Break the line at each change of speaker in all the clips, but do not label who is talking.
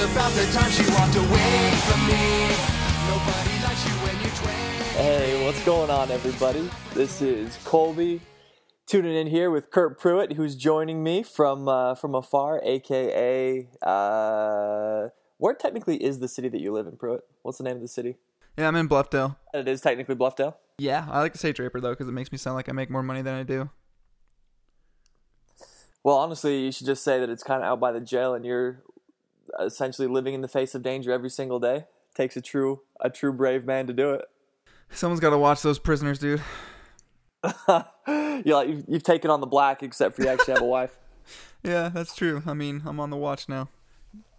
about the time she walked away from me. Nobody likes you when you're 20.
Hey, what's going on, everybody? This is Colby tuning in here with Kurt Pruitt, who's joining me from uh, from afar, aka uh, where technically is the city that you live in, Pruitt? What's the name of the city?
Yeah, I'm in Bluffdale.
It is technically Bluffdale.
Yeah, I like to say Draper though because it makes me sound like I make more money than I do.
Well, honestly, you should just say that it's kind of out by the jail, and you're essentially living in the face of danger every single day. takes a true a true brave man to do it.
Someone's got to watch those prisoners, dude.
you like you've, you've taken on the black, except for you actually have a wife.
Yeah, that's true. I mean, I'm on the watch now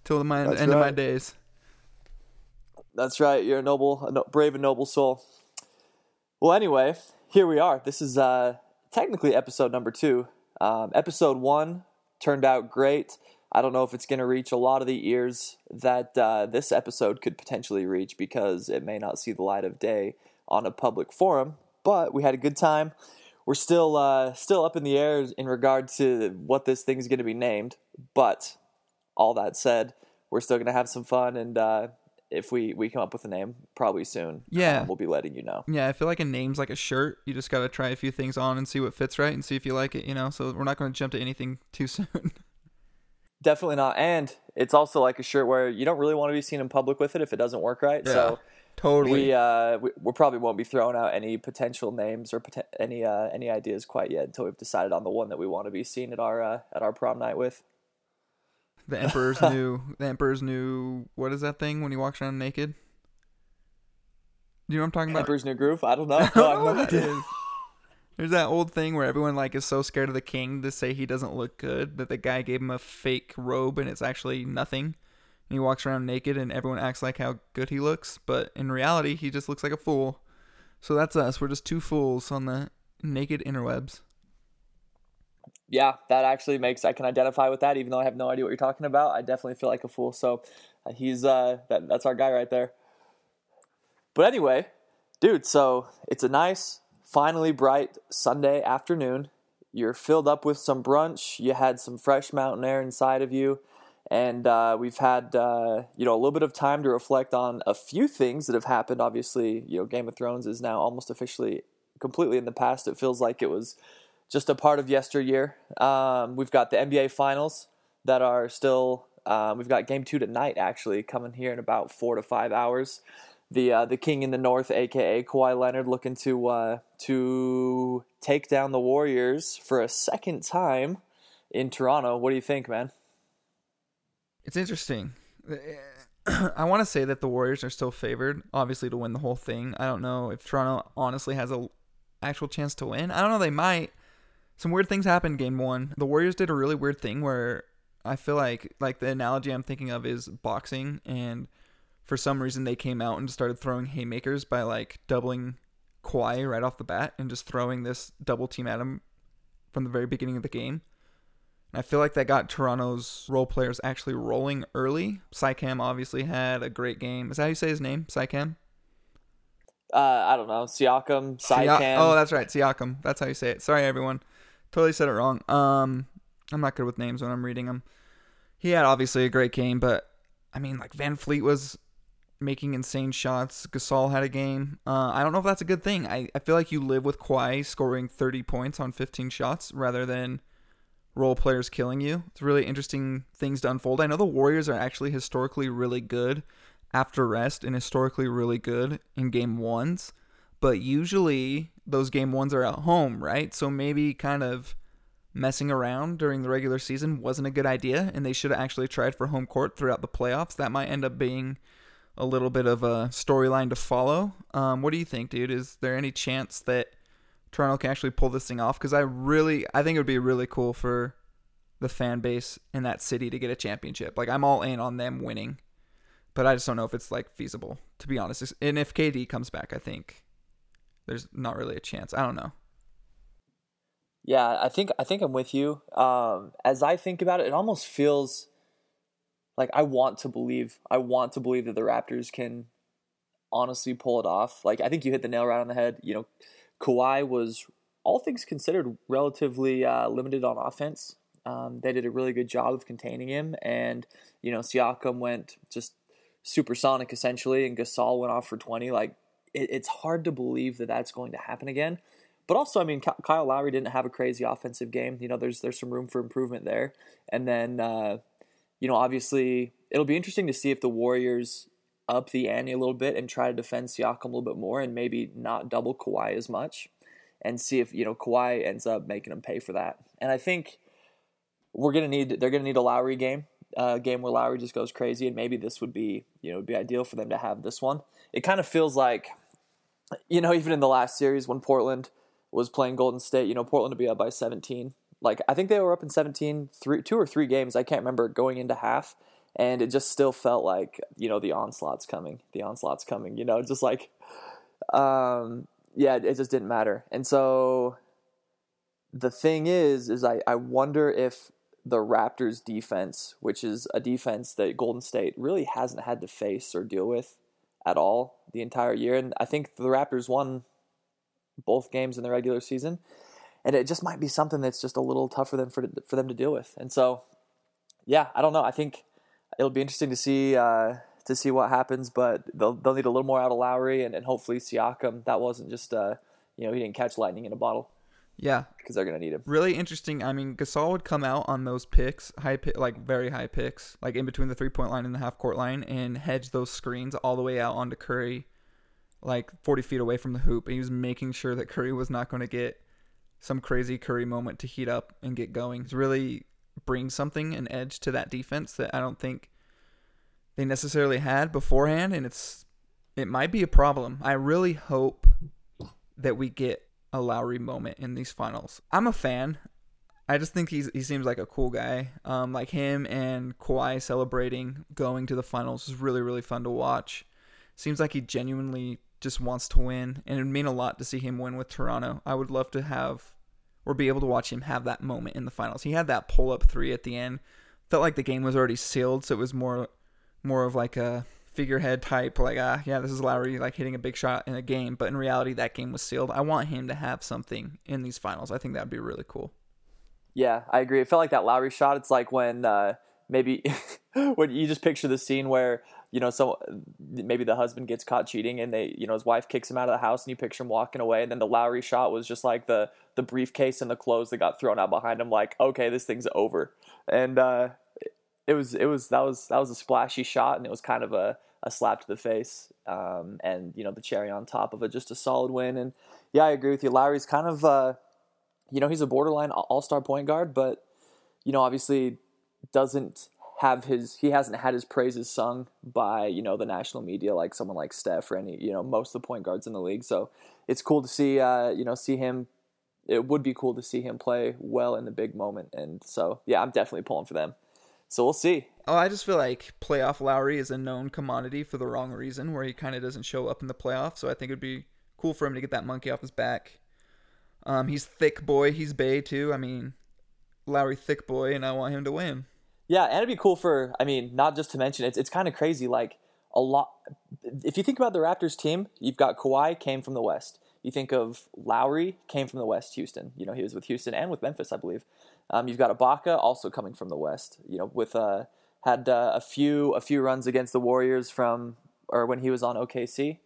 till the my, end of my days.
That's right. You're a noble, a no, brave and noble soul. Well, anyway, here we are. This is uh, technically episode number two. Um, episode one turned out great. I don't know if it's going to reach a lot of the ears that uh, this episode could potentially reach because it may not see the light of day on a public forum. But we had a good time. We're still uh, still up in the air in regard to what this thing's going to be named. But all that said, we're still going to have some fun and uh, if we we come up with a name probably soon
Yeah.
um, we'll be letting you know
Yeah, I feel like a name's like a shirt. You just got to try a few things on and see what fits right and see if you like it, you know? So we're not going to jump to anything too soon.
Definitely not and it's also like a shirt where you don't really want to be seen in public with it if it doesn't work right so
totally.
we uh we, we probably won't be throwing out any potential names or poten- any uh any ideas quite yet until we've decided on the one that we want to be seen at our uh, at our prom night with
the emperor's new the emperor's new what is that thing when he walks around naked? Do you know what I'm talking about?
Emperor's New Groove I don't know
I don't know what
no
that
idea.
is. There's that old thing where everyone like is so scared of the king to say he doesn't look good that the guy gave him a fake robe and it's actually nothing. And he walks around naked and everyone acts like how good he looks, but in reality he just looks like a fool. So that's us. We're just two fools on the naked interwebs.
yeah, that actually makes I can identify with that. Even though I have no idea what you're talking about, I definitely feel like a fool. So uh, he's uh, that that's our guy right there. But anyway, dude, so it's a nice, finally bright Sunday afternoon. You're filled up with some brunch. You had some fresh mountain air inside of you, and uh, we've had uh, you know a little bit of time to reflect on a few things that have happened. Obviously, you know, Game of Thrones is now almost officially completely in the past. It feels like it was just a part of yesteryear. Um, we've got the NBA Finals that are still. Um, we've got Game Two tonight, actually, coming here in about four to five hours. The uh, the King in the North, aka Kawhi Leonard, looking to uh, to take down the Warriors for a second time in Toronto. What do you think, man?
It's interesting. I want to say that the Warriors are still favored, obviously, to win the whole thing. I don't know if Toronto honestly has a actual chance to win. I don't know. They might. Some weird things happened game one. The Warriors did a really weird thing where I feel like like the analogy I'm thinking of is boxing, and for some reason they came out and started throwing haymakers by like doubling Kawhi right off the bat and just throwing this double team at him from the very beginning of the game. And I feel like that got Toronto's role players actually rolling early. Psycam obviously had a great game. Is that how you say his name? Psycam?
Uh, I don't know. Siakam,
Sia-
Siakam.
oh, that's right. Siakam. That's how you say it. Sorry, everyone. Totally said it wrong. Um, I'm not good with names when I'm reading them. He had obviously a great game, but I mean, like VanVleet was making insane shots. Gasol had a game. Uh, I don't know if that's a good thing. I, I feel like you live with Kawhi scoring 30 points on 15 shots rather than role players killing you. It's really interesting things to unfold. I know the Warriors are actually historically really good after rest and historically really good in game ones, but usually those game ones are at home, right? So maybe kind of messing around during the regular season wasn't a good idea, and they should have actually tried for home court throughout the playoffs. That might end up being a little bit of a storyline to follow. Um, what do you think, dude? Is there any chance that Toronto can actually pull this thing off? Because I really, I think it would be really cool for the fan base in that city to get a championship. Like I'm all in on them winning, but I just don't know if it's like feasible to be honest. And if KD comes back, I think there's not really a chance. I don't know.
Yeah, I think I think I'm with you. Um, as I think about it, it almost feels like I want to believe. I want to believe that the Raptors can honestly pull it off. Like I think you hit the nail right on the head. You know, Kawhi was all things considered relatively uh, limited on offense Um, they did a really good job of containing him, and you know Siakam went just supersonic essentially, and Gasol went off for twenty. Like it, it's hard to believe that that's going to happen again. But also, I mean, Kyle Lowry didn't have a crazy offensive game. You know, there's there's some room for improvement there. And then, uh, you know, obviously, it'll be interesting to see if the Warriors up the ante a little bit and try to defend Siakam a little bit more, and maybe not double Kawhi as much, and see if you know Kawhi ends up making them pay for that. And I think we're gonna need they're gonna need a Lowry game, a game where Lowry just goes crazy, and maybe this would be you know would be ideal for them to have this one. It kind of feels like, you know, even in the last series when Portland was playing Golden State, you know, Portland to be up by 17. Like I think they were up in 17, three, two or three games. I can't remember going into half, and it just still felt like you know the onslaught's coming. The onslaught's coming. You know, just like, um, yeah, it just didn't matter. And so the thing is, is I I wonder if the Raptors defense, which is a defense that Golden State really hasn't had to face or deal with at all the entire year, and I think the Raptors won both games in the regular season, and it just might be something that's just a little tough for them for for them to deal with. And so, yeah, I don't know. I think it'll be interesting to see uh, to see what happens, but they'll they'll need a little more out of Lowry and, and hopefully Siakam. That wasn't just uh, you know he didn't catch lightning in a bottle
Yeah,
because they're gonna need him.
really interesting. I mean, Gasol would come out on those picks, high pick, like very high picks, like in between the three point line and the half court line, and hedge those screens all the way out onto Curry, like 40 feet away from the hoop. And he was making sure that Curry was not going to get some crazy Curry moment to heat up and get going. To really bring something, an edge to that defense that I don't think they necessarily had beforehand. And it's, it might be a problem. I really hope that we get a Lowry moment in these finals. I'm a fan. I just think he's he seems like a cool guy. Um, like him and Kawhi celebrating going to the finals is really really fun to watch. Seems like he genuinely just wants to win, and it would mean a lot to see him win with Toronto. I would love to have or be able to watch him have that moment in the finals. He had that pull up three at the end. Felt like the game was already sealed, so it was more more of like a figurehead type, like ah yeah, this is Lowry like hitting a big shot in a game. But in reality, that game was sealed. I want him to have something in these finals. I think that'd be really cool.
Yeah, I agree. It felt like that Lowry shot. It's like when uh, maybe when you just picture the scene where you know so maybe the husband gets caught cheating and they you know his wife kicks him out of the house and you picture him walking away and then the Lowry shot was just like the the briefcase and the clothes that got thrown out behind him like okay this thing's over. And uh, it was it was that was that was a splashy shot and it was kind of a a slap to the face um, and you know the cherry on top of it just a solid win. And yeah I agree with you. Lowry's kind of uh, you know he's a borderline all star point guard but you know obviously doesn't have his he hasn't had his praises sung by you know the national media like someone like Steph or any you know most of the point guards in the league. So it's cool to see uh, you know see him. It would be cool to see him play well in the big moment, and so yeah, I'm definitely pulling for them. So we'll see.
Oh, I just feel like playoff Lowry is a known commodity for the wrong reason, where he kind of doesn't show up in the playoffs. So I think it'd be cool for him to get that monkey off his back. Um, he's thick boy. He's Bay too. I mean, Lowry thick boy, and I want him to win.
Yeah, and it'd be cool for I mean, not just to mention it's it's kind of crazy. Like a lot, if you think about the Raptors team, you've got Kawhi came from the West. You think of Lowry came from the West, Houston. You know he was with Houston and with Memphis, I believe. Um, you've got Ibaka also coming from the West. You know with uh, had uh, a few a few runs against the Warriors from or when he was on OKC,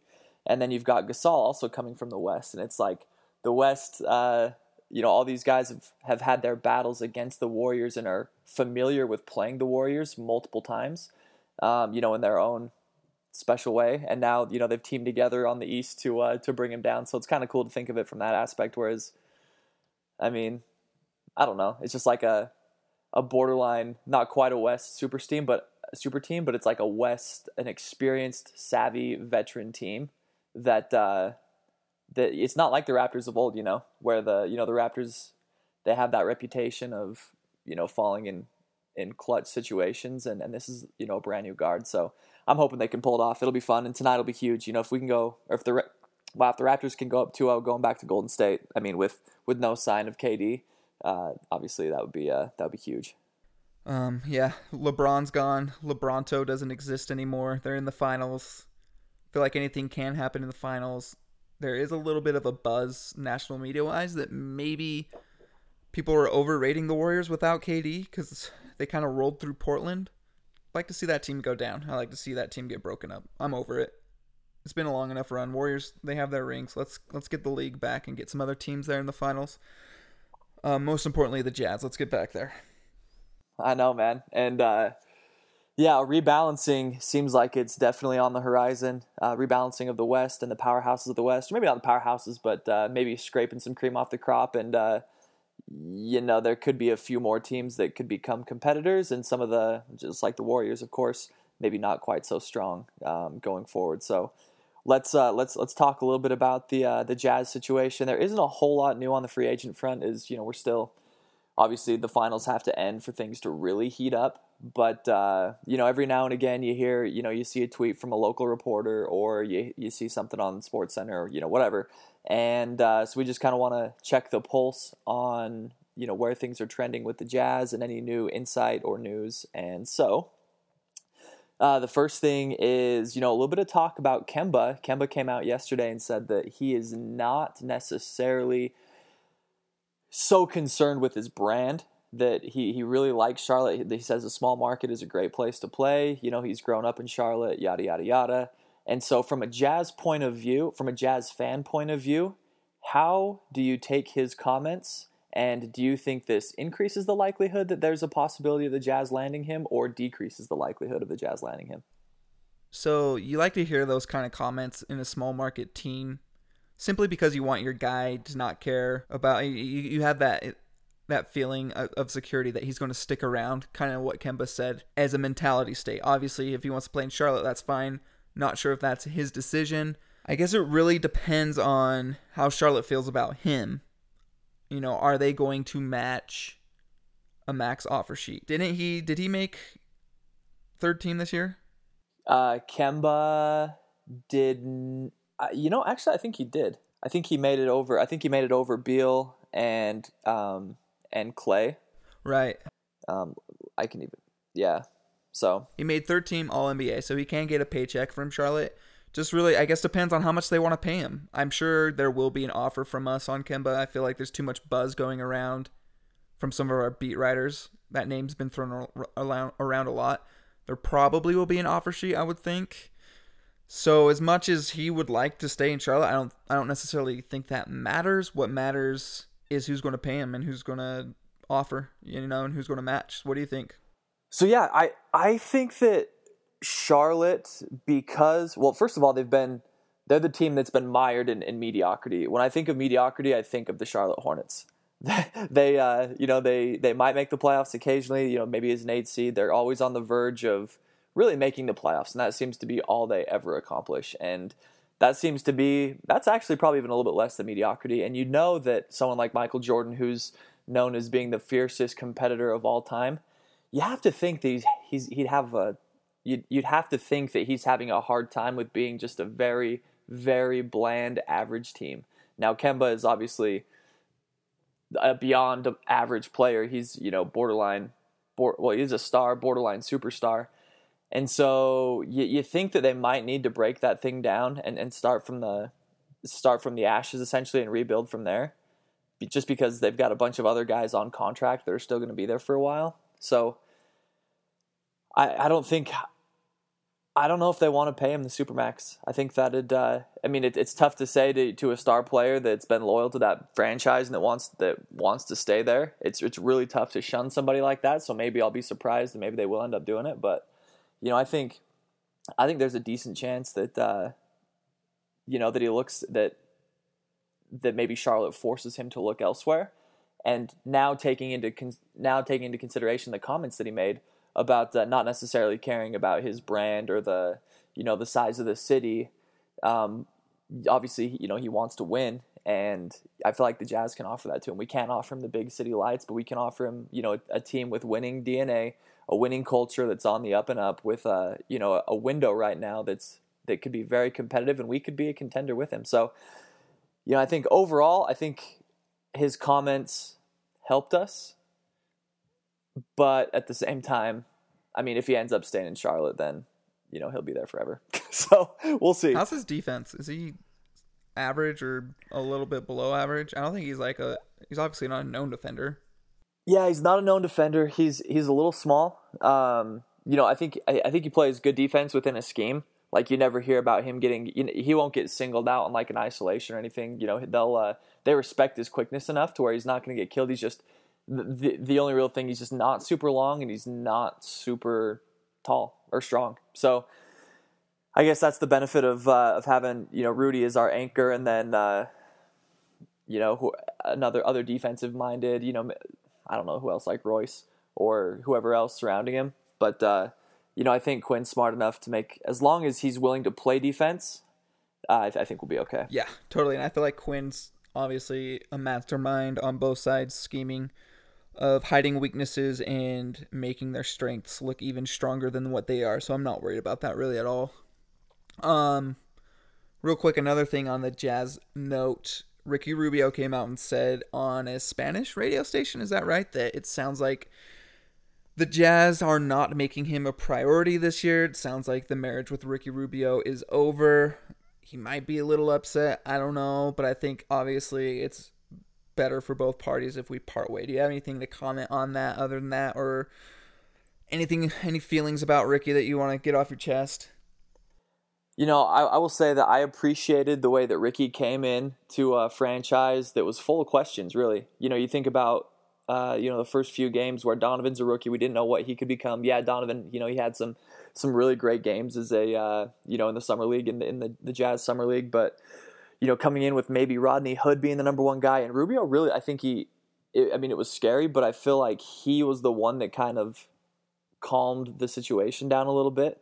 and then you've got Gasol also coming from the West, and it's like the West. Uh, you know, all these guys have, have had their battles against the Warriors and are familiar with playing the Warriors multiple times, um, you know, in their own special way. And now, you know, they've teamed together on the East to uh, to bring him down. So it's kind of cool to think of it from that aspect. Whereas, I mean, I don't know, it's just like a a borderline, not quite a West super team, but super team, but it's like a West, an experienced, savvy veteran team that. Uh, it's not like the Raptors of old, you know, where the you know the Raptors they have that reputation of you know falling in in clutch situations, and and this is you know a brand new guard, so I'm hoping they can pull it off. It'll be fun, and tonight will be huge. You know, if we can go, or if the wow, if the Raptors can go up 2-0 going back to Golden State, I mean, with with no sign of KD, uh, obviously that would be uh, that would be huge.
Um, yeah, LeBron's gone. LeBronto doesn't exist anymore. They're in the finals. Feel like anything can happen in the finals there is a little bit of a buzz national media wise that maybe people are overrating the Warriors without KD because they kind of rolled through Portland. I like to see that team go down. I like to see that team get broken up. I'm over it. It's been a long enough run. Warriors, they have their rings. Let's let's get the league back and get some other teams there in the finals. Uh, most importantly, the Jazz. Let's get back there.
I know, man. And uh, yeah, rebalancing seems like it's definitely on the horizon. Uh, rebalancing of the West and the powerhouses of the West, maybe not the powerhouses, but uh, maybe scraping some cream off the crop. And uh, you know, there could be a few more teams that could become competitors, and some of the just like the Warriors, of course, maybe not quite so strong um, going forward. So. Let's uh, let's let's talk a little bit about the uh, the Jazz situation. There isn't a whole lot new on the free agent front. Is you know we're still obviously the finals have to end for things to really heat up but uh, you know every now and again you hear you know you see a tweet from a local reporter or you, you see something on sports center or you know whatever. And uh, so we just kind of want to check the pulse on you know where things are trending with the jazz and any new insight or news. And so uh, the first thing is, you know, a little bit of talk about Kemba. Kemba came out yesterday and said that he is not necessarily so concerned with his brand that he, he really likes Charlotte. He says a small market is a great place to play. You know, he's grown up in Charlotte, yada, yada, yada. And so, from a Jazz point of view, from a Jazz fan point of view, how do you take his comments? And do you think this increases the likelihood that there's a possibility of the Jazz landing him or decreases the likelihood of the Jazz landing him?
So, you like to hear those kind of comments in a small market team simply because you want your guy to not care about you, you have that that feeling of security that he's going to stick around kind of what Kemba said as a mentality state. Obviously if he wants to play in Charlotte that's fine. Not sure if that's his decision. I guess it really depends on how Charlotte feels about him. You know are they going to match a max offer sheet? Didn't he did he make third team this year?
Uh Kemba did uh, you know, actually, I think he did. I think he made it over. I think he made it over Beal and um, and Clay.
Right.
Um, I can even. Yeah. So
he made third team All NBA, so he can get a paycheck from Charlotte. Just really, I guess, depends on how much they want to pay him. I'm sure there will be an offer from us on Kemba. I feel like there's too much buzz going around from some of our beat writers. That name's been thrown around a lot. There probably will be an offer sheet, I would think. So as much as he would like to stay in Charlotte, I don't I don't necessarily think that matters. What matters is who's going to pay him and who's going to offer, you know, and who's going to match. What do you think?
So yeah, I I think that Charlotte because well, first of all, they've been they're the team that's been mired in, in mediocrity. When I think of mediocrity, I think of the Charlotte Hornets. they uh, you know they they might make the playoffs occasionally. You know maybe as an eight seed, they're always on the verge of really making the playoffs, and that seems to be all they ever accomplish. And that seems to be that's actually probably even a little bit less than mediocrity. And you know that someone like Michael Jordan, who's known as being the fiercest competitor of all time, you have to think that he's, he's he'd have a you'd, you'd have to think that he's having a hard time with being just a very very bland average team. Now Kemba is obviously a beyond average player. He's you know borderline, well he's a star, borderline superstar. And so you, you think that they might need to break that thing down and, and start from the start from the ashes essentially and rebuild from there. Just because they've got a bunch of other guys on contract that are still going to be there for a while. So I, I don't think I don't know if they want to pay him the supermax. I think that it. Uh, I mean, it, it's tough to say to, to a star player that's been loyal to that franchise and that wants that wants to stay there. It's it's really tough to shun somebody like that. So maybe I'll be surprised and maybe they will end up doing it. But you know, I think I think there's a decent chance that uh, you know that he looks that that maybe Charlotte forces him to look elsewhere. And now taking into con- now taking into consideration the comments that he made about uh, not necessarily caring about his brand or the you know the size of the city. Um, obviously, you know he wants to win, and I feel like the Jazz can offer that to him. We can't offer him the big city lights, but we can offer him you know a, a team with winning DNA a winning culture that's on the up and up with a you know a window right now that's that could be very competitive and we could be a contender with him. So, you know, I think overall, I think his comments helped us, but at the same time, I mean, if he ends up staying in Charlotte, then you know he'll be there forever. so we'll see.
How's his defense? Is he average or a little bit below average? I don't think he's like a. He's obviously not a known defender.
Yeah, he's not a known defender. He's he's a little small. Um, you know, I think I, I think he plays good defense within a scheme. Like you never hear about him getting. You know, he won't get singled out in like an isolation or anything. You know, they'll uh, they respect his quickness enough to where he's not going to get killed. He's just the the only real thing. He's just not super long and he's not super tall or strong. So I guess that's the benefit of uh, of having you know Rudy as our anchor, and then uh, you know who, another other defensive minded. You know, I don't know who else like Royce or whoever else surrounding him, but uh, you know I think Quinn's smart enough to make as long as he's willing to play defense. I, I think we'll be okay.
Yeah, totally. And I feel like Quinn's obviously a mastermind on both sides, scheming of hiding weaknesses and making their strengths look even stronger than what they are. So I'm not worried about that really at all. Um, real quick, another thing on the Jazz note. Ricky Rubio came out and said on a Spanish radio station, is that right? That it sounds like the Jazz are not making him a priority this year. It sounds like the marriage with Ricky Rubio is over. He might be a little upset. I don't know. But I think obviously it's better for both parties if we part way. Do you have anything to comment on that other than that? Or anything, any feelings about Ricky that you want to get off your chest?
You know, I, I will say that I appreciated the way that Ricky came in to a franchise that was full of questions. Really, you know, you think about uh, you know the first few games where Donovan's a rookie, we didn't know what he could become. Yeah, Donovan, you know, he had some some really great games as a uh, you know in the summer league in the, in the the Jazz summer league, but you know coming in with maybe Rodney Hood being the number one guy and Rubio really, I think he, it, I mean, it was scary, but I feel like he was the one that kind of calmed the situation down a little bit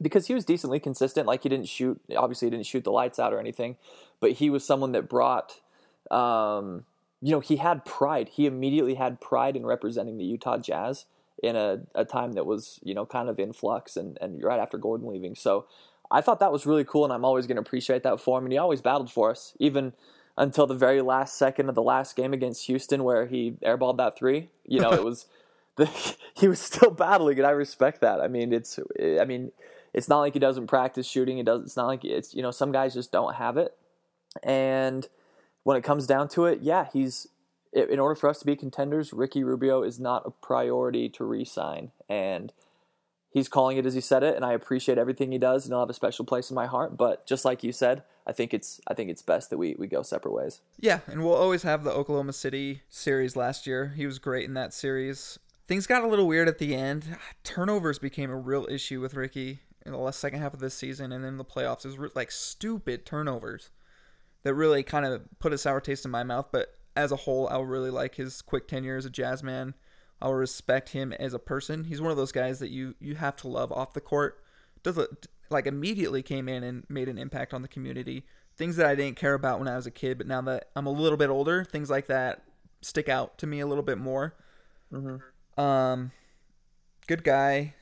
because he was decently consistent. Like he didn't shoot, obviously he didn't shoot the lights out or anything, but he was someone that brought, um, you know, he had pride. He immediately had pride in representing the Utah Jazz in a, a time that was, you know, kind of in flux and, and right after Gordon leaving. So I thought that was really cool, and I'm always going to appreciate that for him. And he always battled for us, even until the very last second of the last game against Houston, where he airballed that three. You know, it was. The, he was still battling, and I respect that. I mean, it's. I mean, it's not like he doesn't practice shooting. It does. It's not like it's you know some guys just don't have it, and when it comes down to it, yeah, he's. In order for us to be contenders, Ricky Rubio is not a priority to re-sign, and he's calling it as he said it, and I appreciate everything he does, and he'll have a special place in my heart. But just like you said, I think it's I think it's best that we we go separate ways.
Yeah, and we'll always have the Oklahoma City series last year. He was great in that series. Things got a little weird at the end. Turnovers became a real issue with Ricky in the last second half of this season and in the playoffs. is like stupid turnovers that really kind of put a sour taste in my mouth. But as a whole, I'll really like his quick tenure as a jazz man. I'll respect him as a person. He's one of those guys that you you have to love off the court. Does like immediately came in and made an impact on the community. Things that I didn't care about when I was a kid, but now that I'm a little bit older, things like that stick out to me a little bit more. Mm-hmm. Um, good guy.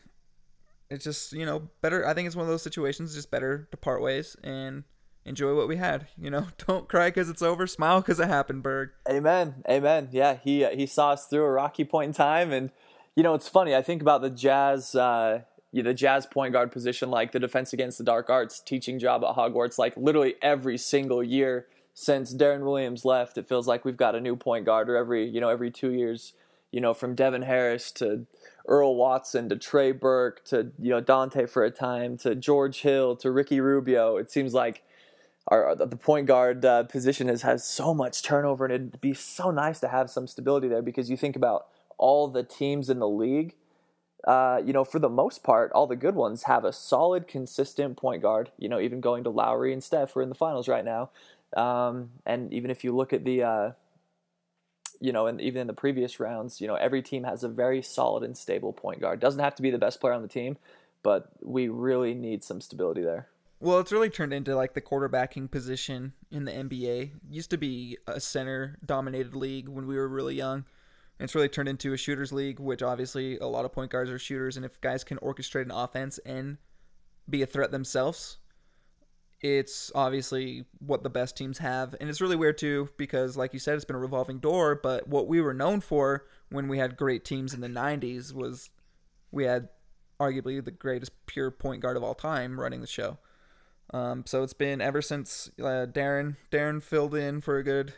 It's just you know better. I think it's one of those situations just better to part ways and enjoy what we had. You know, don't cry because it's over. Smile because it happened, Berg.
Amen. Amen. Yeah, he he saw us through a rocky point in time, and you know it's funny. I think about the Jazz, uh, the Jazz point guard position, like the Defense Against the Dark Arts teaching job at Hogwarts. Like literally every single year since Deron Williams left, it feels like we've got a new point guard, or every you know every two years. You know, from Devin Harris to Earl Watson to Trey Burke to you know Dante for a time to George Hill to Ricky Rubio. It seems like our the point guard uh, position has has so much turnover, and it'd be so nice to have some stability there because you think about all the teams in the league. Uh, you know, for the most part, all the good ones have a solid, consistent point guard. You know, even going to Lowry and Steph, we're in the finals right now. Um, and even if you look at the, uh, you know, and even in the previous rounds, you know, every team has a very solid and stable point guard. Doesn't have to be the best player on the team, but we really need some stability there.
Well, it's really turned into like the quarterbacking position in the NBA. It used to be a center dominated league when we were really young. It's really turned into a shooters league, which obviously a lot of point guards are shooters. And if guys can orchestrate an offense and be a threat themselves, it's obviously what the best teams have. And it's really weird too, because like you said, it's been a revolving door. But what we were known for when we had great teams in the 90s was we had arguably the greatest pure point guard of all time running the show. Um, so it's been ever since uh, Darren Deron filled in for a good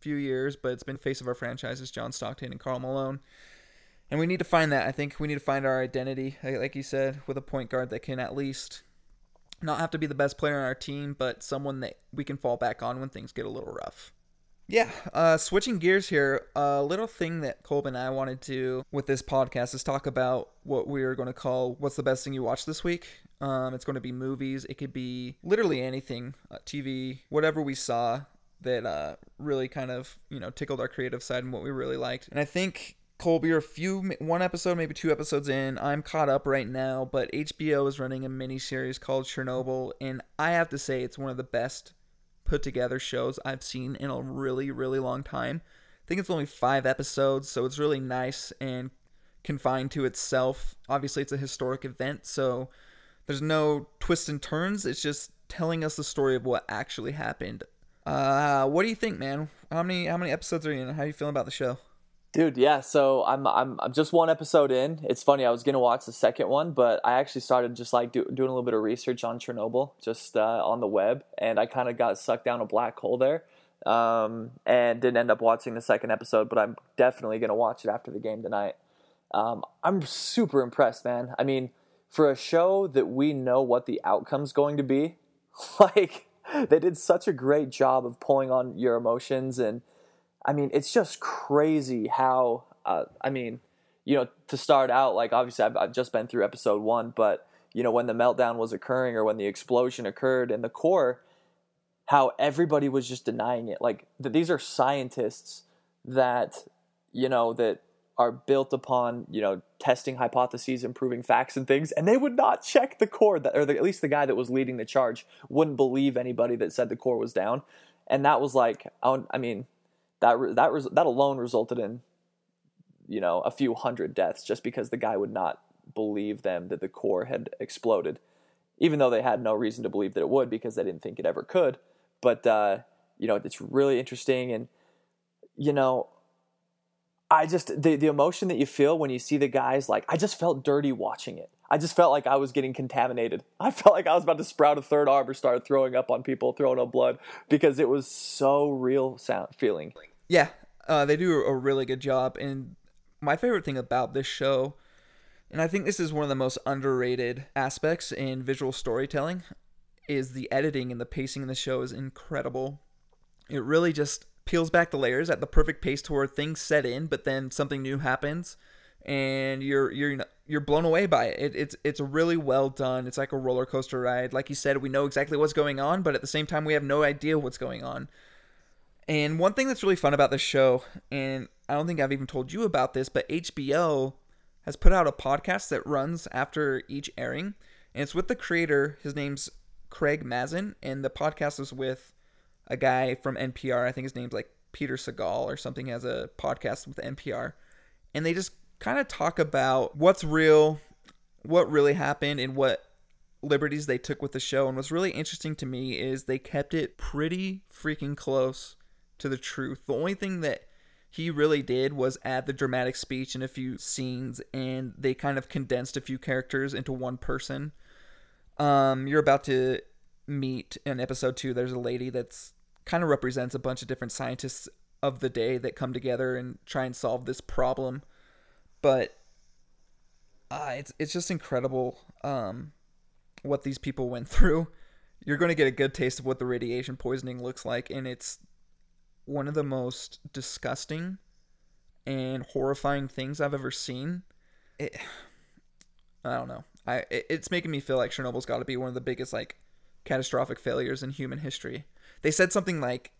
few years, but it's been face of our franchises, John Stockton and Karl Malone. And we need to find that. I think we need to find our identity, like you said, with a point guard that can at least not have to be the best player on our team, but someone that we can fall back on when things get a little rough. Yeah, uh, switching gears here, a little thing that Colby and I wanted to with this podcast is talk about what we're going to call "What's the best thing you watched this week." Um, it's going to be movies. It could be literally anything, uh, TV, whatever we saw that uh, really kind of you know tickled our creative side and what we really liked. And I think Colby, you're a few one episode, maybe two episodes in. I'm caught up right now, but HBO is running a mini series called Chernobyl, and I have to say it's one of the best put together shows I've seen in a really, really long time. I think it's only five episodes, so it's really nice and confined to itself. Obviously, it's a historic event, so there's no twists and turns. It's just telling us the story of what actually happened. Uh, what do you think, man? How many how many episodes are you in? How are you feeling about the show?
Dude, yeah. So I'm I'm I'm just one episode in. It's funny. I was gonna watch the second one, but I actually started just like do, doing a little bit of research on Chernobyl, just uh, on the web, and I kind of got sucked down a black hole there, um, and didn't end up watching the second episode. But I'm definitely gonna watch it after the game tonight. Um, I'm super impressed, man. I mean, for a show that we know what the outcome's going to be, like they did such a great job of pulling on your emotions and I mean, it's just crazy how, uh, I mean, you know, to start out, like obviously I've, I've, just been through episode one, but, you know, when the meltdown was occurring or when the explosion occurred in the core, how everybody was just denying it. Like, that these are scientists that, you know, that are built upon, you know, testing hypotheses, improving facts and things, and they would not check the core, that, or the, at least the guy that was leading the charge wouldn't believe anybody that said the core was down. And that was like, I mean, that that that alone resulted in you know a few hundred deaths just because the guy would not believe them that the core had exploded even though they had no reason to believe that it would because they didn't think it ever could. But uh, you know it's really interesting and you know i just the, the emotion that you feel when you see the guys like i just felt dirty watching it. I just felt like i was getting contaminated. I felt like i was about to sprout a third arm or start throwing up on people throwing up blood because it was so real sound feeling
yeah, uh, they do a really good job. And my favorite thing about this show, and I think this is one of the most underrated aspects in visual storytelling, is the editing and the pacing in the show is incredible. It really just peels back the layers at the perfect pace to where things set in, but then something new happens, and you're you're you're blown away by it. it. It's it's really well done. It's like a roller coaster ride. Like you said, we know exactly what's going on, but at the same time, we have no idea what's going on. And one thing that's really fun about this show, and I don't think I've even told you about this, but HBO has put out a podcast that runs after each airing, and it's with the creator. His name's Craig Mazin, and the podcast is with a guy from NPR. I think his name's like Peter Sagal or something. Has a podcast with NPR, and they just kind of talk about what's real, what really happened, and what liberties they took with the show. And what's really interesting to me is they kept it pretty freaking close to the truth. The only thing that he really did was add the dramatic speech in a few scenes, and they kind of condensed a few characters into one person. Um, you're about to meet in episode two. There's a lady that's kind of represents a bunch of different scientists of the day that come together and try and solve this problem. But uh, it's it's just incredible um, what these people went through. You're going to get a good taste of what the radiation poisoning looks like, and it's one of the most disgusting and horrifying things I've ever seen. It, I don't know. I it, it's making me feel like Chernobyl's got to be one of the biggest like catastrophic failures in human history. They said something like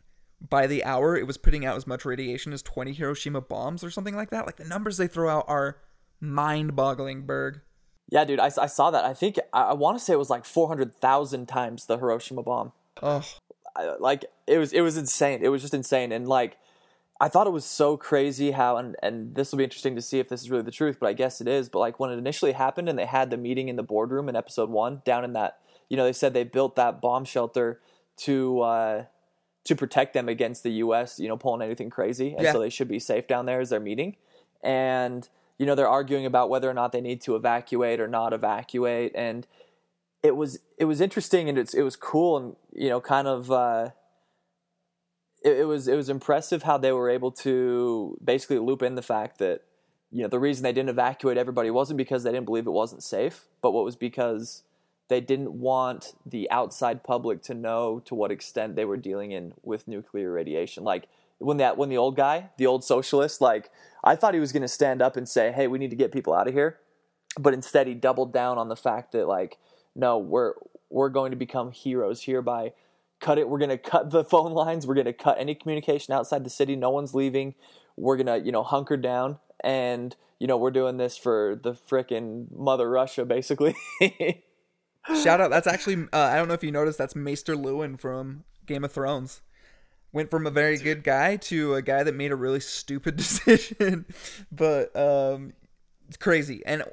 by the hour it was putting out as much radiation as 20 Hiroshima bombs or something like that. Like the numbers they throw out are mind-boggling, Berg.
Yeah, dude, I, I saw that. I think I, I want to say it was like 400,000 times the Hiroshima bomb.
Oh,
like it was it was insane. It was just insane, and like I thought it was so crazy how and and this will be interesting to see if this is really the truth, but I guess it is. But like when it initially happened and they had the meeting in the boardroom in episode one down in that you know they said they built that bomb shelter to uh, to protect them against the U.S. you know pulling anything crazy, and
Yeah.
so they should be safe down there as they're meeting, and you know they're arguing about whether or not they need to evacuate or not evacuate, and it was it was interesting and it's it was cool and you know kind of uh, it, it was it was impressive how they were able to basically loop in the fact that you know the reason they didn't evacuate everybody wasn't because they didn't believe it wasn't safe, but what was because they didn't want the outside public to know to what extent they were dealing in with nuclear radiation. Like when that when the old guy, the old socialist, like I thought he was going to stand up and say, "Hey, we need to get people out of here," but instead he doubled down on the fact that like, no, we're we're going to become heroes here by cut it. We're going to cut the phone lines. We're going to cut any communication outside the city. No one's leaving. We're going to you know hunker down and you know we're doing this for the frickin' mother Russia, basically.
Shout out. That's actually uh, I don't know if you noticed. That's Maester Luwin from Game of Thrones. Went from a very good guy to a guy that made a really stupid decision, but um, it's crazy. And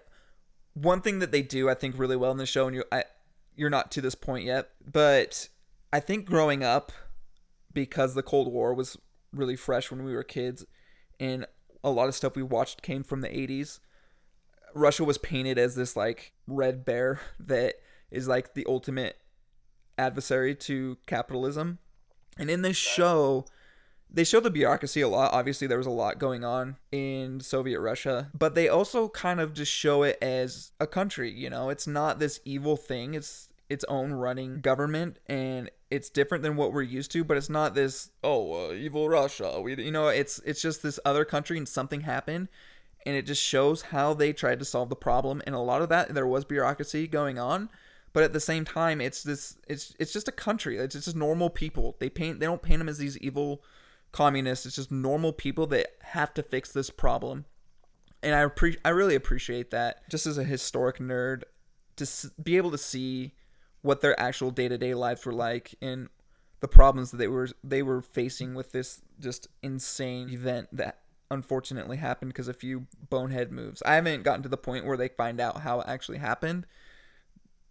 one thing that they do, I think, really well in the show, and you, I, you're not to this point yet, but I think growing up, because the Cold War was really fresh when we were kids, and a lot of stuff we watched came from the 80s. Russia was painted as this like red bear that is like the ultimate adversary to capitalism. And in this show, they show the bureaucracy a lot. Obviously, there was a lot going on in Soviet Russia, but they also kind of just show it as a country. You know, it's not this evil thing. It's its own running government, and it's different than what we're used to. But it's not this oh uh, evil Russia. We, you know, it's it's just this other country, and something happened, and it just shows how they tried to solve the problem. And a lot of that there was bureaucracy going on, but at the same time, it's this it's it's just a country. It's just normal people. They paint they don't paint them as these evil communists. It's just normal people that have to fix this problem. And I appre- I really appreciate that. Just as a historic nerd, to s- be able to see what their actual day to day lives were like and the problems that they were they were facing with this just insane event that unfortunately happened because a few bonehead moves. I haven't gotten to the point where they find out how it actually happened,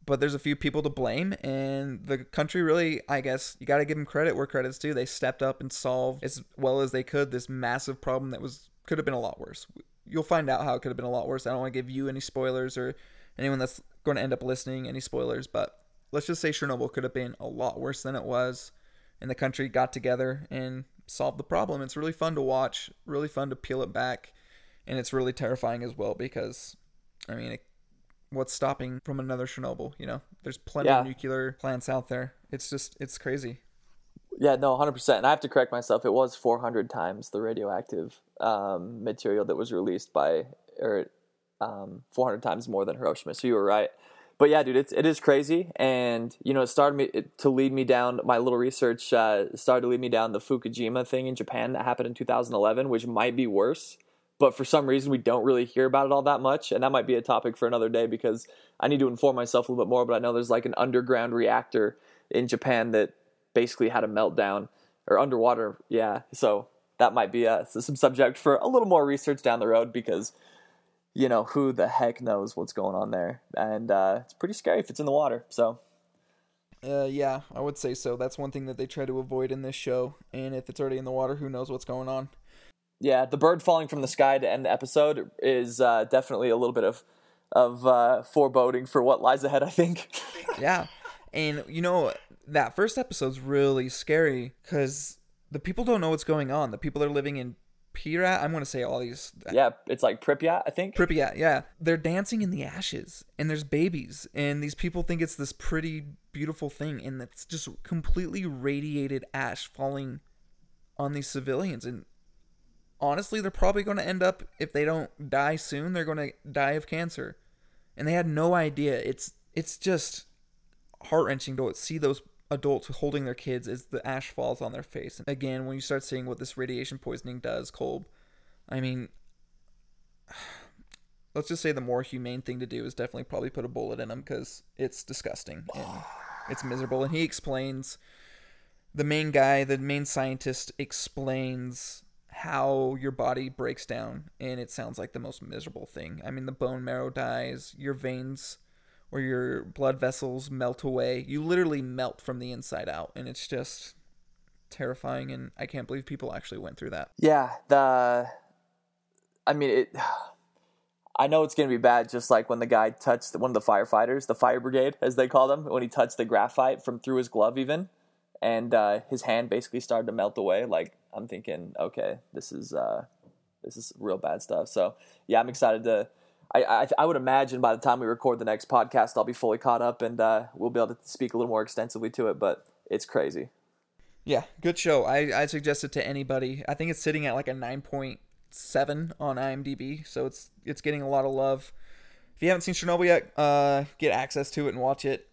but there's a few people to blame and the country really i guess you got to give them credit where credit's due. They stepped up and solved as well as they could this massive problem that was could have been a lot worse. You'll find out how it could have been a lot worse. I don't want to give you any spoilers or anyone that's going to end up listening any spoilers but let's just say chernobyl could have been a lot worse than it was and the country got together and solved the problem. It's really fun to watch really fun to peel it back and it's really terrifying as well because i mean it what's stopping from another Chernobyl. You know, there's plenty
Yeah.
of nuclear plants out there. It's just it's crazy.
Yeah, no, 100%. And I have to correct myself. It was 400 times the radioactive um, material that was released by, or um, 400 times more than Hiroshima. So you were right. But yeah, dude, it's, it is crazy. And, you know, it started me it, to lead me down, my little research uh, started to lead me down the Fukushima thing in Japan that happened in 2011, which might be worse. But for some reason, we don't really hear about it all that much. And that might be a topic for another day because I need to inform myself a little bit more. But I know there's like an underground reactor in Japan that basically had a meltdown or underwater. Yeah, so that might be uh, some subject for a little more research down the road because you know who the heck knows what's going on there, and uh, it's pretty scary if it's in the water. So
Uh, yeah, I would say so. That's one thing that they try to avoid in this show. And if it's already in the water, who knows what's going on?
Yeah, the bird falling from the sky to end the episode is uh, definitely a little bit of of uh, foreboding for what lies ahead. I think.
yeah, and you know that first episode's really scary because the people don't know what's going on. The people are living in Pirat, I'm going to say all these
yeah, it's like Pripyat, I think.
Pripyat, yeah. They're dancing in the ashes and there's babies and these people think it's this pretty beautiful thing and it's just completely radiated ash falling on these civilians and honestly they're probably going to end up if they don't die soon they're going to die of cancer. And they had no idea. It's it's just heart-wrenching to see those adults holding their kids as the ash falls on their face. And again, when you start seeing what this radiation poisoning does, Kolb, I mean, let's just say the more humane thing to do is definitely probably put a bullet in him because it's disgusting and it's miserable. And he explains, the main guy, the main scientist explains how your body breaks down, and it sounds like the most miserable thing. I mean, the bone marrow dies, your veins or your blood vessels melt away. You literally melt from the inside out, and it's just terrifying. And I can't believe people actually went through that.
Yeah, the I mean it I know it's going to be bad just like when the guy touched one of the firefighters, the fire brigade as they call them, when he touched the graphite from through his glove even and uh, his hand basically started to melt away. Like I'm thinking, okay, this is uh, this is real bad stuff. So yeah, I'm excited to. I, I, I would imagine by the time we record the next podcast, I'll be fully caught up and uh, we'll be able to speak a little more extensively to it. But it's crazy.
Yeah, good show. I I suggest it to anybody. I think it's sitting at like a nine point seven on IMDb, so it's it's getting a lot of love. If you haven't seen Chernobyl yet, uh, get access to it and watch it.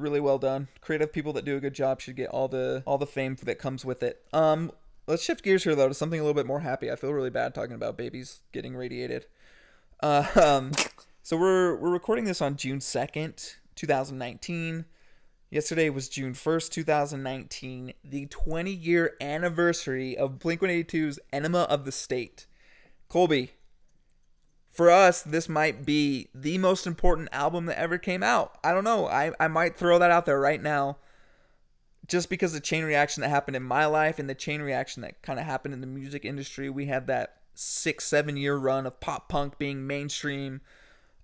Really well done. Creative people that do a good job should get all the all the fame that comes with it. Um, let's shift gears here though to something a little bit more happy. I feel really bad talking about babies getting radiated. Uh, um, so we're we're recording this on June second, two thousand nineteen. Yesterday was June 1st, 2019, the 20 year anniversary of Blink 182's Enema of the State. Colby, for us, this might be the most important album that ever came out. I don't know. I, I might throw that out there right now just because the chain reaction that happened in my life and the chain reaction that kind of happened in the music industry. We had that six, seven year run of pop punk being mainstream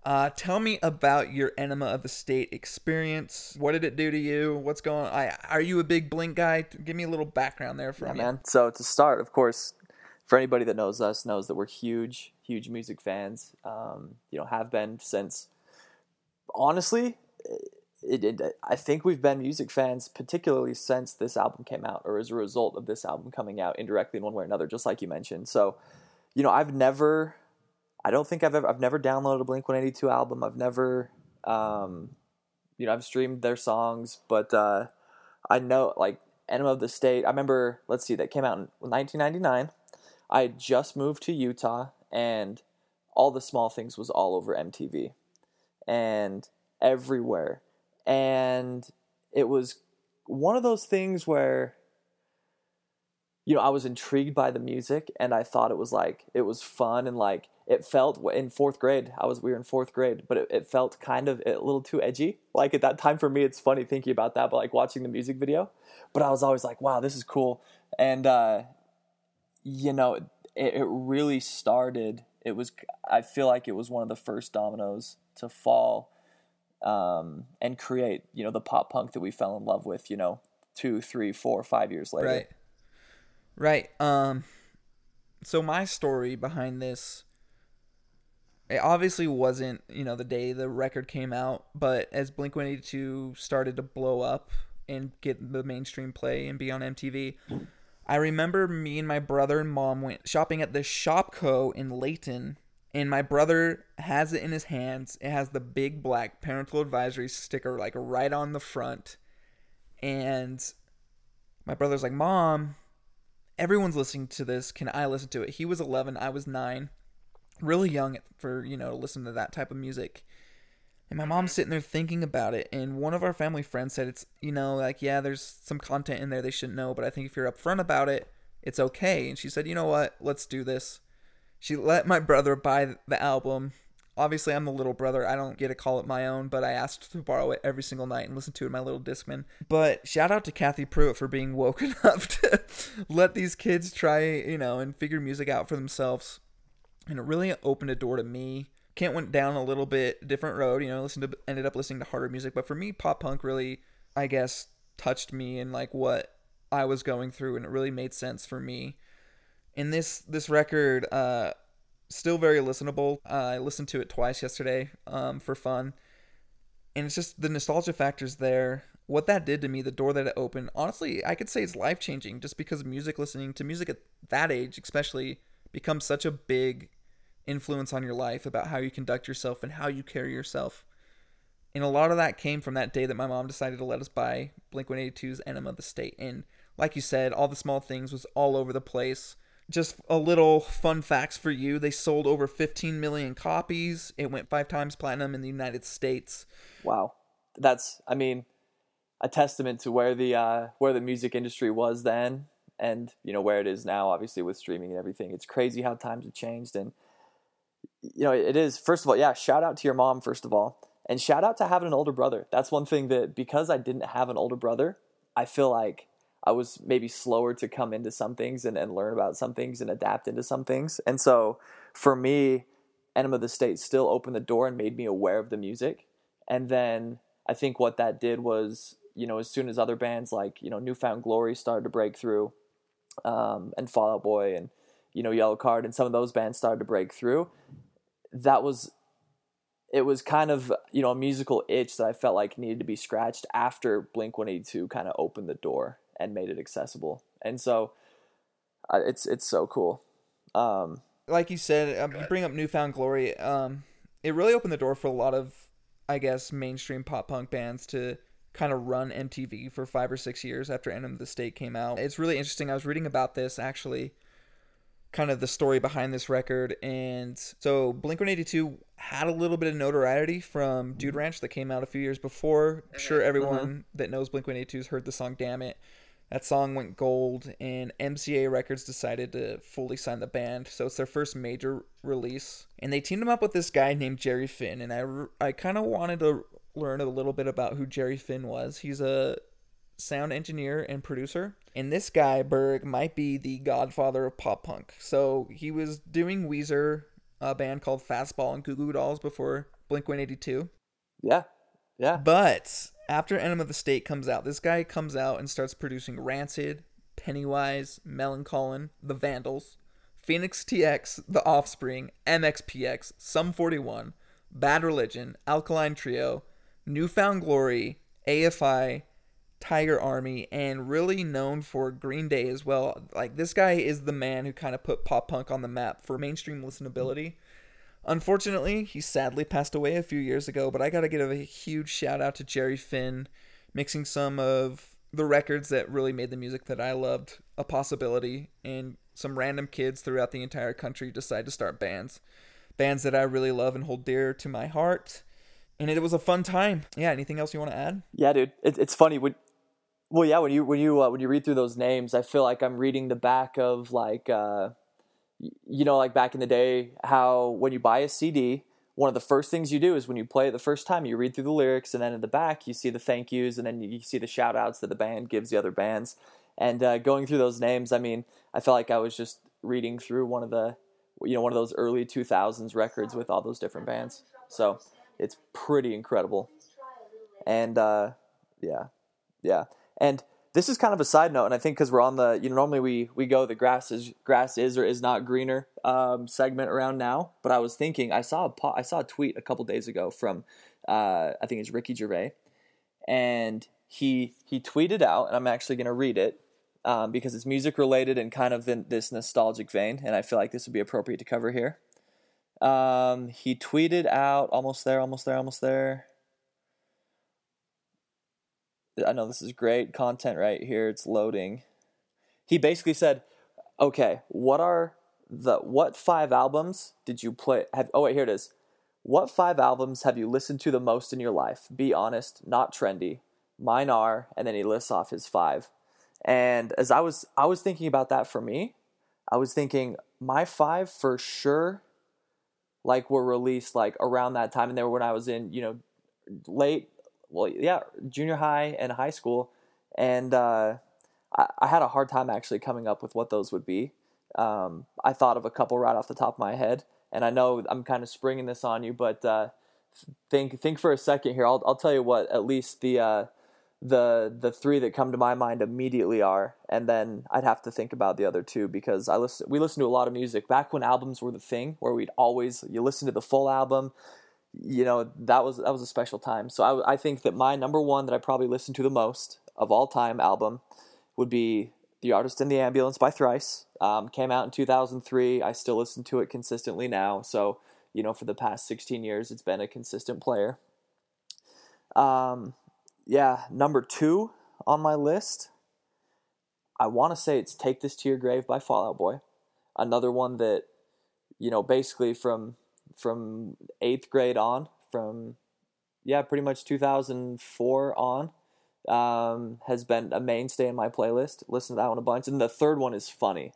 uh, tell me about your Enema of the State experience. What did it do to you? What's going on? I, are you a big Blink guy? Give me a little background there from
Yeah,
you.
man. So to start, of course, for anybody that knows us, knows that we're huge, huge music fans. Um, you know, have been since. Honestly, it, it, I think we've been music fans, particularly since this album came out, or as a result of this album coming out, indirectly in one way or another, just like you mentioned. So, you know, I've never, I don't think I've ever, I've never downloaded a Blink One Eighty Two album. I've never, um, you know, I've streamed their songs, but uh, I know like Enema of the State. I remember, let's see, that came out in 1999. I had just moved to Utah, and all the small things was all over MTV, and everywhere, and it was one of those things where you know, I was intrigued by the music and I thought it was like it was fun and like it felt in fourth grade. I was we were in fourth grade, but it, it felt kind of a little too edgy. Like at that time for me, it's funny thinking about that, but like watching the music video. But I was always like, wow, this is cool. And uh, you know, it, it really started. It was I feel like it was one of the first dominoes to fall um, and create. You know, the pop punk that we fell in love with. You know, two, three, four, five years later.
Right. Right. Um so my story behind this it obviously wasn't, you know, the day the record came out, but as Blink-182 started to blow up and get the mainstream play and be on MTV, I remember me and my brother and mom went shopping at the Shopko in Layton and my brother has it in his hands. It has the big black parental advisory sticker like right on the front. And my brother's like, "Mom, everyone's listening to this. Can I listen to it? He was 11, I was 9. Really young for, you know, to listen to that type of music. And my mom's sitting there thinking about it. And one of our family friends said, it's, you know, like, yeah, there's some content in there they shouldn't know, but I think if you're upfront about it, it's okay. And she said, you know what? Let's do this. She let my brother buy the album. Obviously, I'm the little brother. I don't get to call it my own, but I asked to borrow it every single night and listen to it in my little Discman. But shout out to Kathy Pruitt for being woke enough to let these kids try, you know, and figure music out for themselves. And it really opened a door to me. Kent went down a little bit different road, you know, listened to ended up listening to harder music, but for me pop punk really I guess touched me and like what I was going through and it really made sense for me. And this this record uh still very listenable. Uh, I listened to it twice yesterday um, for fun, and it's just the nostalgia factors there. What that did to me, the door that it opened. Honestly, I could say it's life changing, just because music, listening to music at that age, especially, becomes such a big influence on your life about how you conduct yourself and how you carry yourself. And a lot of that came from that day that my mom decided to let us buy Blink 182's Enema of the State. And like you said, all the small things was all over the place just a little fun facts for you. They sold over 15 million copies. It went five times platinum in the United States.
Wow, that's I mean, a testament to where the uh, where the music industry was then, and you know where it is now. Obviously, with streaming and everything, it's crazy how times have changed. And you know, it is first of all, yeah. Shout out to your mom first of all, and shout out to having an older brother. That's one thing that because I didn't have an older brother, I feel like I was maybe slower to come into some things and, and learn about some things and adapt into some things. And so for me, Enema of the State still opened the door and made me aware of the music. And then I think what that did was you know, as soon as other bands like you know Newfound Glory started to break through, um, and Fall Out Boy and you know Yellowcard and some of those bands started to break through, that was it was kind of you know a musical itch that I felt like needed to be scratched after Blink One Eighty Two kind of opened the door and made it accessible, and so uh, it's it's so cool. Um,
like you said, um, you bring up Newfound Glory. Um, it really opened the door for a lot of, I guess, mainstream pop punk bands to kind of run MTV for five or six years after Enema of the State came out. It's really interesting. I was reading about this actually, kind of the story behind this record. And so Blink 182 had a little bit of notoriety from mm-hmm. Dude Ranch that came out a few years before. I'm sure everyone uh-huh. that knows Blink 182 has heard the song Dammit. That song went gold, and MCA Records decided to fully sign the band. So it's their first major release. And they teamed them up with this guy named Jerry Finn. And I, I kind of wanted to learn a little bit about who Jerry Finn was. He's a sound engineer and producer. And this guy, Berg, might be the godfather of pop punk. So he was doing Weezer, a band called Fastball and Goo Goo Dolls before Blink 182.
yeah, yeah,
But after Enema of the State comes out, this guy comes out and starts producing Rancid, Pennywise, Melancholy, The Vandals, Phoenix TX, The Offspring, MXPX, Sum 41, Bad Religion, Alkaline Trio, Newfound Glory, AFI, Tiger Army, and really known for Green Day as well. Like this guy is the man who kind of put pop punk on the map for mainstream listenability. Unfortunately, he sadly passed away a few years ago, but I got to give a huge shout out to Jerry Finn, mixing some of the records that really made the music that I loved a possibility, and some random kids throughout the entire country decide to start bands. Bands that I really love and hold dear to my heart. And it was a fun time. Yeah, anything else you want to add?
yeah, dude. It, it's funny when, well, yeah, when you when you uh, when you read through those names, I feel like I'm reading the back of like, uh, you know, like back in the day, how when you buy a CD, one of the first things you do is when you play it the first time, you read through the lyrics, and then in the back you see the thank yous, and then you see the shout outs that the band gives the other bands. And uh, going through those names, I mean, I felt like I was just reading through one of the, you know, one of those early 2000s records with all those different bands. So it's pretty incredible. And uh, yeah, yeah. And this is kind of a side note, and I think because we're on the, you know, normally we we go the grass is grass is or is not greener um, segment around now. But I was thinking, I saw a I saw a tweet a couple days ago from, uh, I think it's Ricky Gervais, and he he tweeted out, and I'm actually going to read it um, because it's music related and kind of in this nostalgic vein, and I feel like this would be appropriate to cover here. Um, he tweeted out, almost there, almost there, almost there. I know this is great content right here. It's loading. He basically said, "Okay, what are the what five albums did you play? Have oh wait, here it is. What five albums have you listened to the most in your life? Be honest, not trendy. Mine are." And then he lists off his five. And as I was I was thinking about that for me, I was thinking my five for sure like were released like around that time and they were when I was in, you know, late well yeah, junior high and high school. And uh I, I had a hard time actually coming up with what those would be. Um, I thought of a couple right off the top of my head, and I know I'm kind of springing this on you, but uh, think think for a second here. I'll I'll tell you what at least the uh, the the three that come to my mind immediately are, and then I'd have to think about the other two because I listen we listened to a lot of music back when albums were the thing where we'd always you listen to the full album. You know that was that was a special time. So I I think that my number one that I probably listened to the most of all time album would be The Artist in the Ambulance by Thrice. Um, came out in 2003. I still listen to it consistently now. So, you know, for the past 16 years, it's been a consistent player. Um, yeah, number two on my list, I want to say it's Take This to Your Grave by Fall Out Boy. Another one that, you know, basically from from eighth grade on, from yeah, pretty much 2004 on, um, has been a mainstay in my playlist. Listen to that one a bunch. And the third one is funny,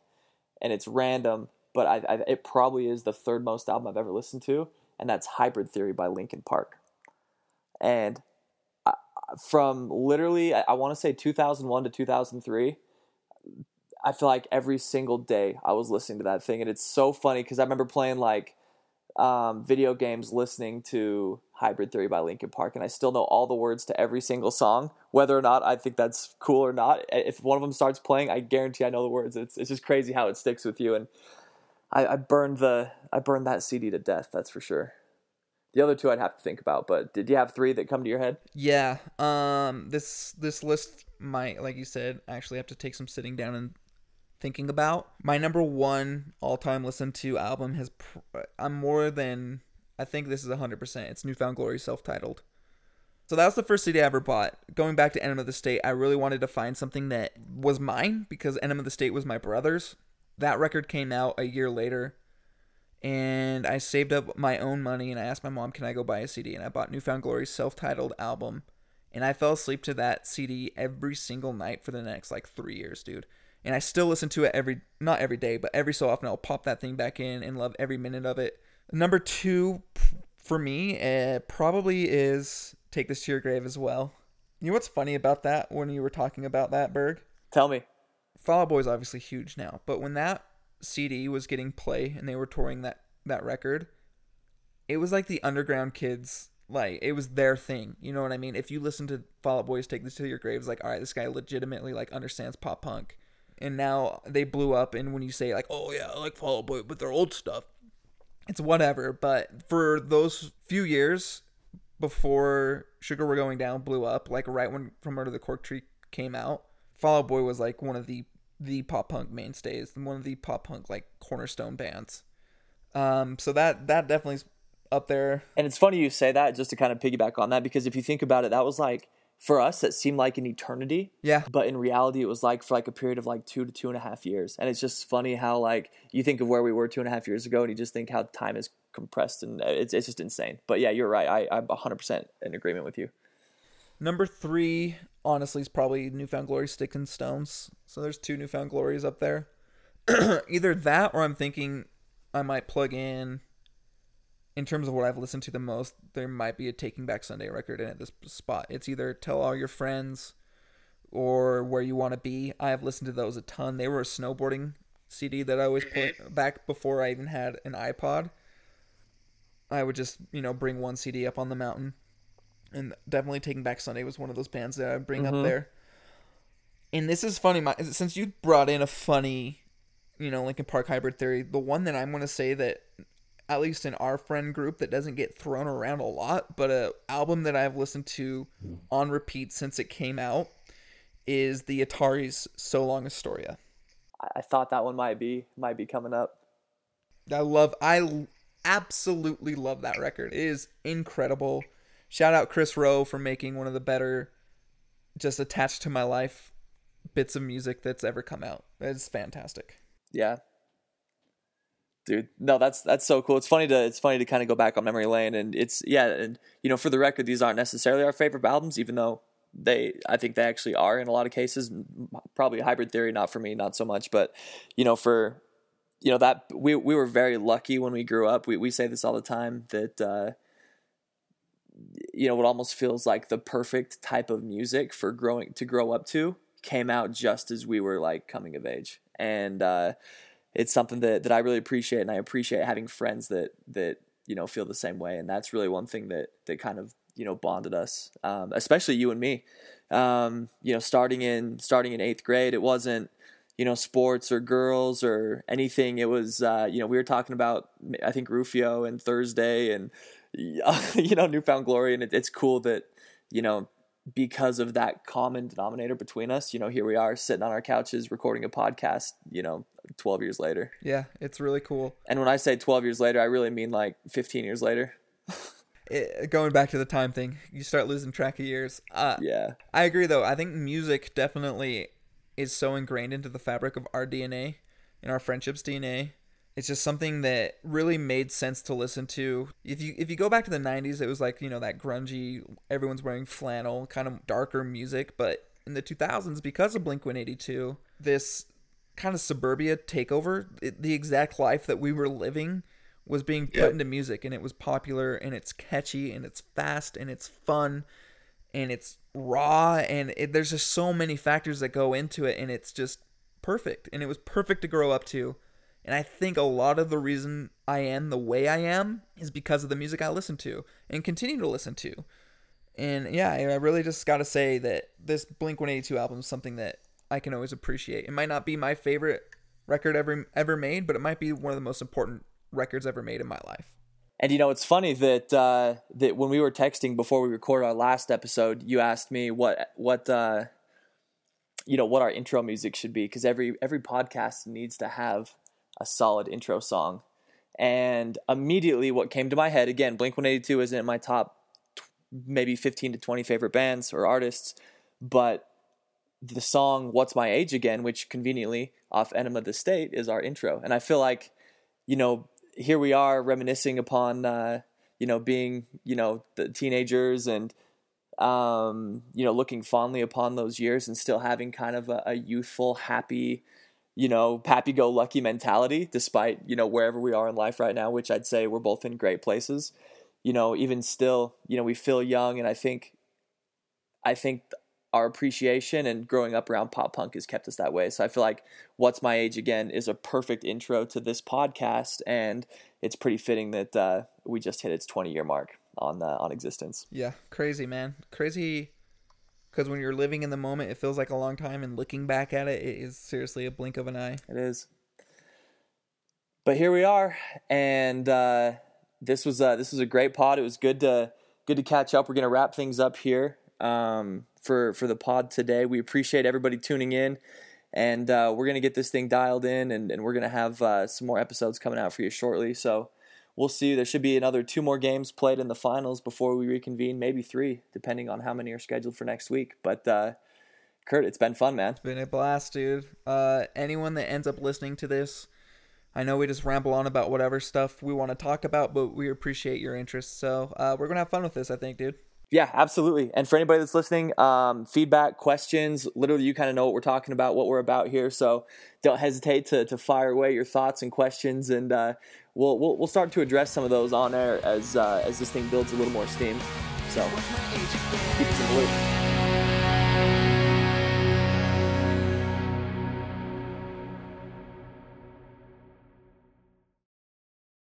and it's random, but I, I, it probably is the third most album I've ever listened to, and that's Hybrid Theory by Linkin Park. And I, from literally, I, I want to say 2001 to 2003, I feel like every single day I was listening to that thing, and it's so funny because I remember playing like um, video games listening to Hybrid Theory by Linkin Park, and I still know all the words to every single song, whether or not I think that's cool or not. If one of them starts playing, I guarantee I know the words. It's it's just crazy how it sticks with you, and I, I burned the I burned that CD to death. That's for sure. The other two I'd have to think about, but did you have three that come to your head?
Yeah. Um. This this list might, like you said, actually have to take some sitting down and thinking about. My number one all time listen to album has. Pr- I'm more than. I think this is 100%. It's Newfound Glory self titled. So that was the first CD I ever bought. Going back to Enema of the State, I really wanted to find something that was mine because Enema of the State was my brother's. That record came out a year later and I saved up my own money and I asked my mom, "Can I go buy a CD?" And I bought Newfound Glory's self-titled album, and I fell asleep to that CD every single night for the next like three years, dude. And I still listen to it every not every day, but every so often I'll pop that thing back in and love every minute of it. Number two for me uh, probably is "Take This to Your Grave" as well. You know what's funny about that when you were talking about that, Berg?
Tell me.
Fall Out Boy is obviously huge now, but when that CD was getting play and they were touring that that record, it was like the underground kids like it was their thing. You know what I mean? If you listen to Fall Out Boys take this to your graves, like, all right, this guy legitimately like understands pop punk. And now they blew up and when you say like, Oh yeah, I like Fall Out Boy, but their old stuff. It's whatever. But for those few years before Sugar We're Going Down blew up, like right when From Under the Cork Tree came out, Fall Out Boy was like one of the the pop punk mainstays, one of the pop punk like cornerstone bands. Um, so that that definitely up there.
And it's funny you say that just to kind of piggyback on that because if you think about it, that was like for us that seemed like an eternity.
Yeah.
But in reality, it was like for like a period of like two to two and a half years. And it's just funny how like you think of where we were two and a half years ago, and you just think how time is compressed, and uh, it's it's just insane. But yeah, you're right. I I'm 100 percent in agreement with you.
Number three, honestly, is probably Newfound Glory Stick and Stones. So there's two Newfound Glories up there. Either that or I'm thinking I might plug in in terms of what I've listened to the most, there might be a Taking Back Sunday record in at this spot. It's either Tell All Your Friends or Where You Want to Be. I have listened to those a ton. They were a snowboarding CD that I always put mm-hmm. back before I even had an iPod. I would just, you know, bring one CD up on the mountain. And definitely Taking Back Sunday was one of those bands that I would bring up mm-hmm. there. And this is funny, my, since you brought in a funny, you know, Linkin Park hybrid theory, the one that I'm going to say that at least in our friend group that doesn't get thrown around a lot, but a album that I've listened to on repeat since it came out is the Ataris So Long Astoria.
I, I thought that one might be might be coming up.
I love I absolutely love that record. It is incredible. Shout out Kris Roe for making one of the better just attached to my life bits of music that's ever come out. It's fantastic.
Yeah. Dude, no, that's that's so cool. It's funny to it's funny to kind of go back on memory lane, and it's yeah, and you know, for the record, these aren't necessarily our favorite albums, even though they I think they actually are in a lot of cases. Probably hybrid theory, not for me, not so much, but you know, for you know that we we were very lucky when we grew up. We we say this all the time that uh, you know what almost feels like the perfect type of music for growing to grow up to came out just as we were like coming of age, and uh, it's something that that I really appreciate, and I appreciate having friends that that you know feel the same way, and that's really one thing that that kind of you know bonded us, um, especially you and me. Um, you know, starting in starting in eighth grade, it wasn't you know sports or girls or anything. It was uh, you know we were talking about I think Rufio and Thursday and you know Newfound Glory, and it, it's cool that you know because of that common denominator between us, you know, here we are sitting on our couches recording a podcast, you know, 12 years later.
Yeah, it's really cool.
And when I say 12 years later, I really mean like 15 years later.
It, going back to the time thing, you start losing track of years. Uh,
Yeah.
I agree, though. I think music definitely is so ingrained into the fabric of our DNA, in our friendships DNA. It's just something that really made sense to listen to. If you if you go back to the '90s, it was like you know that grungy, everyone's wearing flannel, kind of darker music. But in the 2000s, because of Blink 182, this kind of suburbia takeover, it, the exact life that we were living was being put
Yep.
into music, and it was popular, and it's catchy, and it's fast, and it's fun and it's raw and it, there's just so many factors that go into it and it's just perfect and it was perfect to grow up to And I think a lot of the reason I am the way I am is because of the music I listen to and continue to listen to. And yeah, I really just got to say that this Blink 182 album is something that I can always appreciate. It might not be my favorite record ever ever made, but it might be one of the most important records ever made in my life.
And you know, it's funny that uh, that when we were texting before we recorded our last episode, you asked me what what uh, you know what our intro music should be because every every podcast needs to have a solid intro song. And immediately, what came to my head again, Blink One Eighty Two isn't in my top maybe fifteen to twenty favorite bands or artists, but the song "What's My Age Again," which conveniently off Enema of the State, is our intro. And I feel like, you know, here we are reminiscing upon uh, you know being you know the teenagers and um, you know looking fondly upon those years and still having kind of a, a youthful happy you know happy go lucky mentality despite you know wherever we are in life right now which i'd say we're both in great places you know even still you know we feel young and i think i think our appreciation and growing up around pop punk has kept us that way. So I feel like What's My Age Again is a perfect intro to this podcast, and it's pretty fitting that uh, we just hit its 20 year mark on uh, on existence.
Yeah, crazy man, crazy. Because when you're living in the moment, it feels like a long time, and looking back at it, it is seriously a blink of an eye.
It is. But here we are, and uh, this was uh, this was a great pod. It was good to good to catch up. We're gonna wrap things up here. Um, for for the pod today. We appreciate everybody tuning in, and uh, we're gonna get this thing dialed in, and, and we're gonna have uh, some more episodes coming out for you shortly. So we'll see. There should be another two more games played in the finals before we reconvene, maybe three, depending on how many are scheduled for next week. But uh, Kurt, it's been fun, man. It's
been a blast, dude. Uh, anyone that ends up listening to this. I know we just ramble on about whatever stuff we want to talk about, but we appreciate your interest. So uh, we're gonna have fun with this, I think, dude.
Yeah, absolutely. And for anybody that's listening, um, feedback, questions, literally, you kind of know what we're talking about, what we're about here. So don't hesitate to, to fire away your thoughts and questions, and uh, we'll, we'll we'll start to address some of those on air as uh, as this thing builds a little more steam. So keep us in the loop.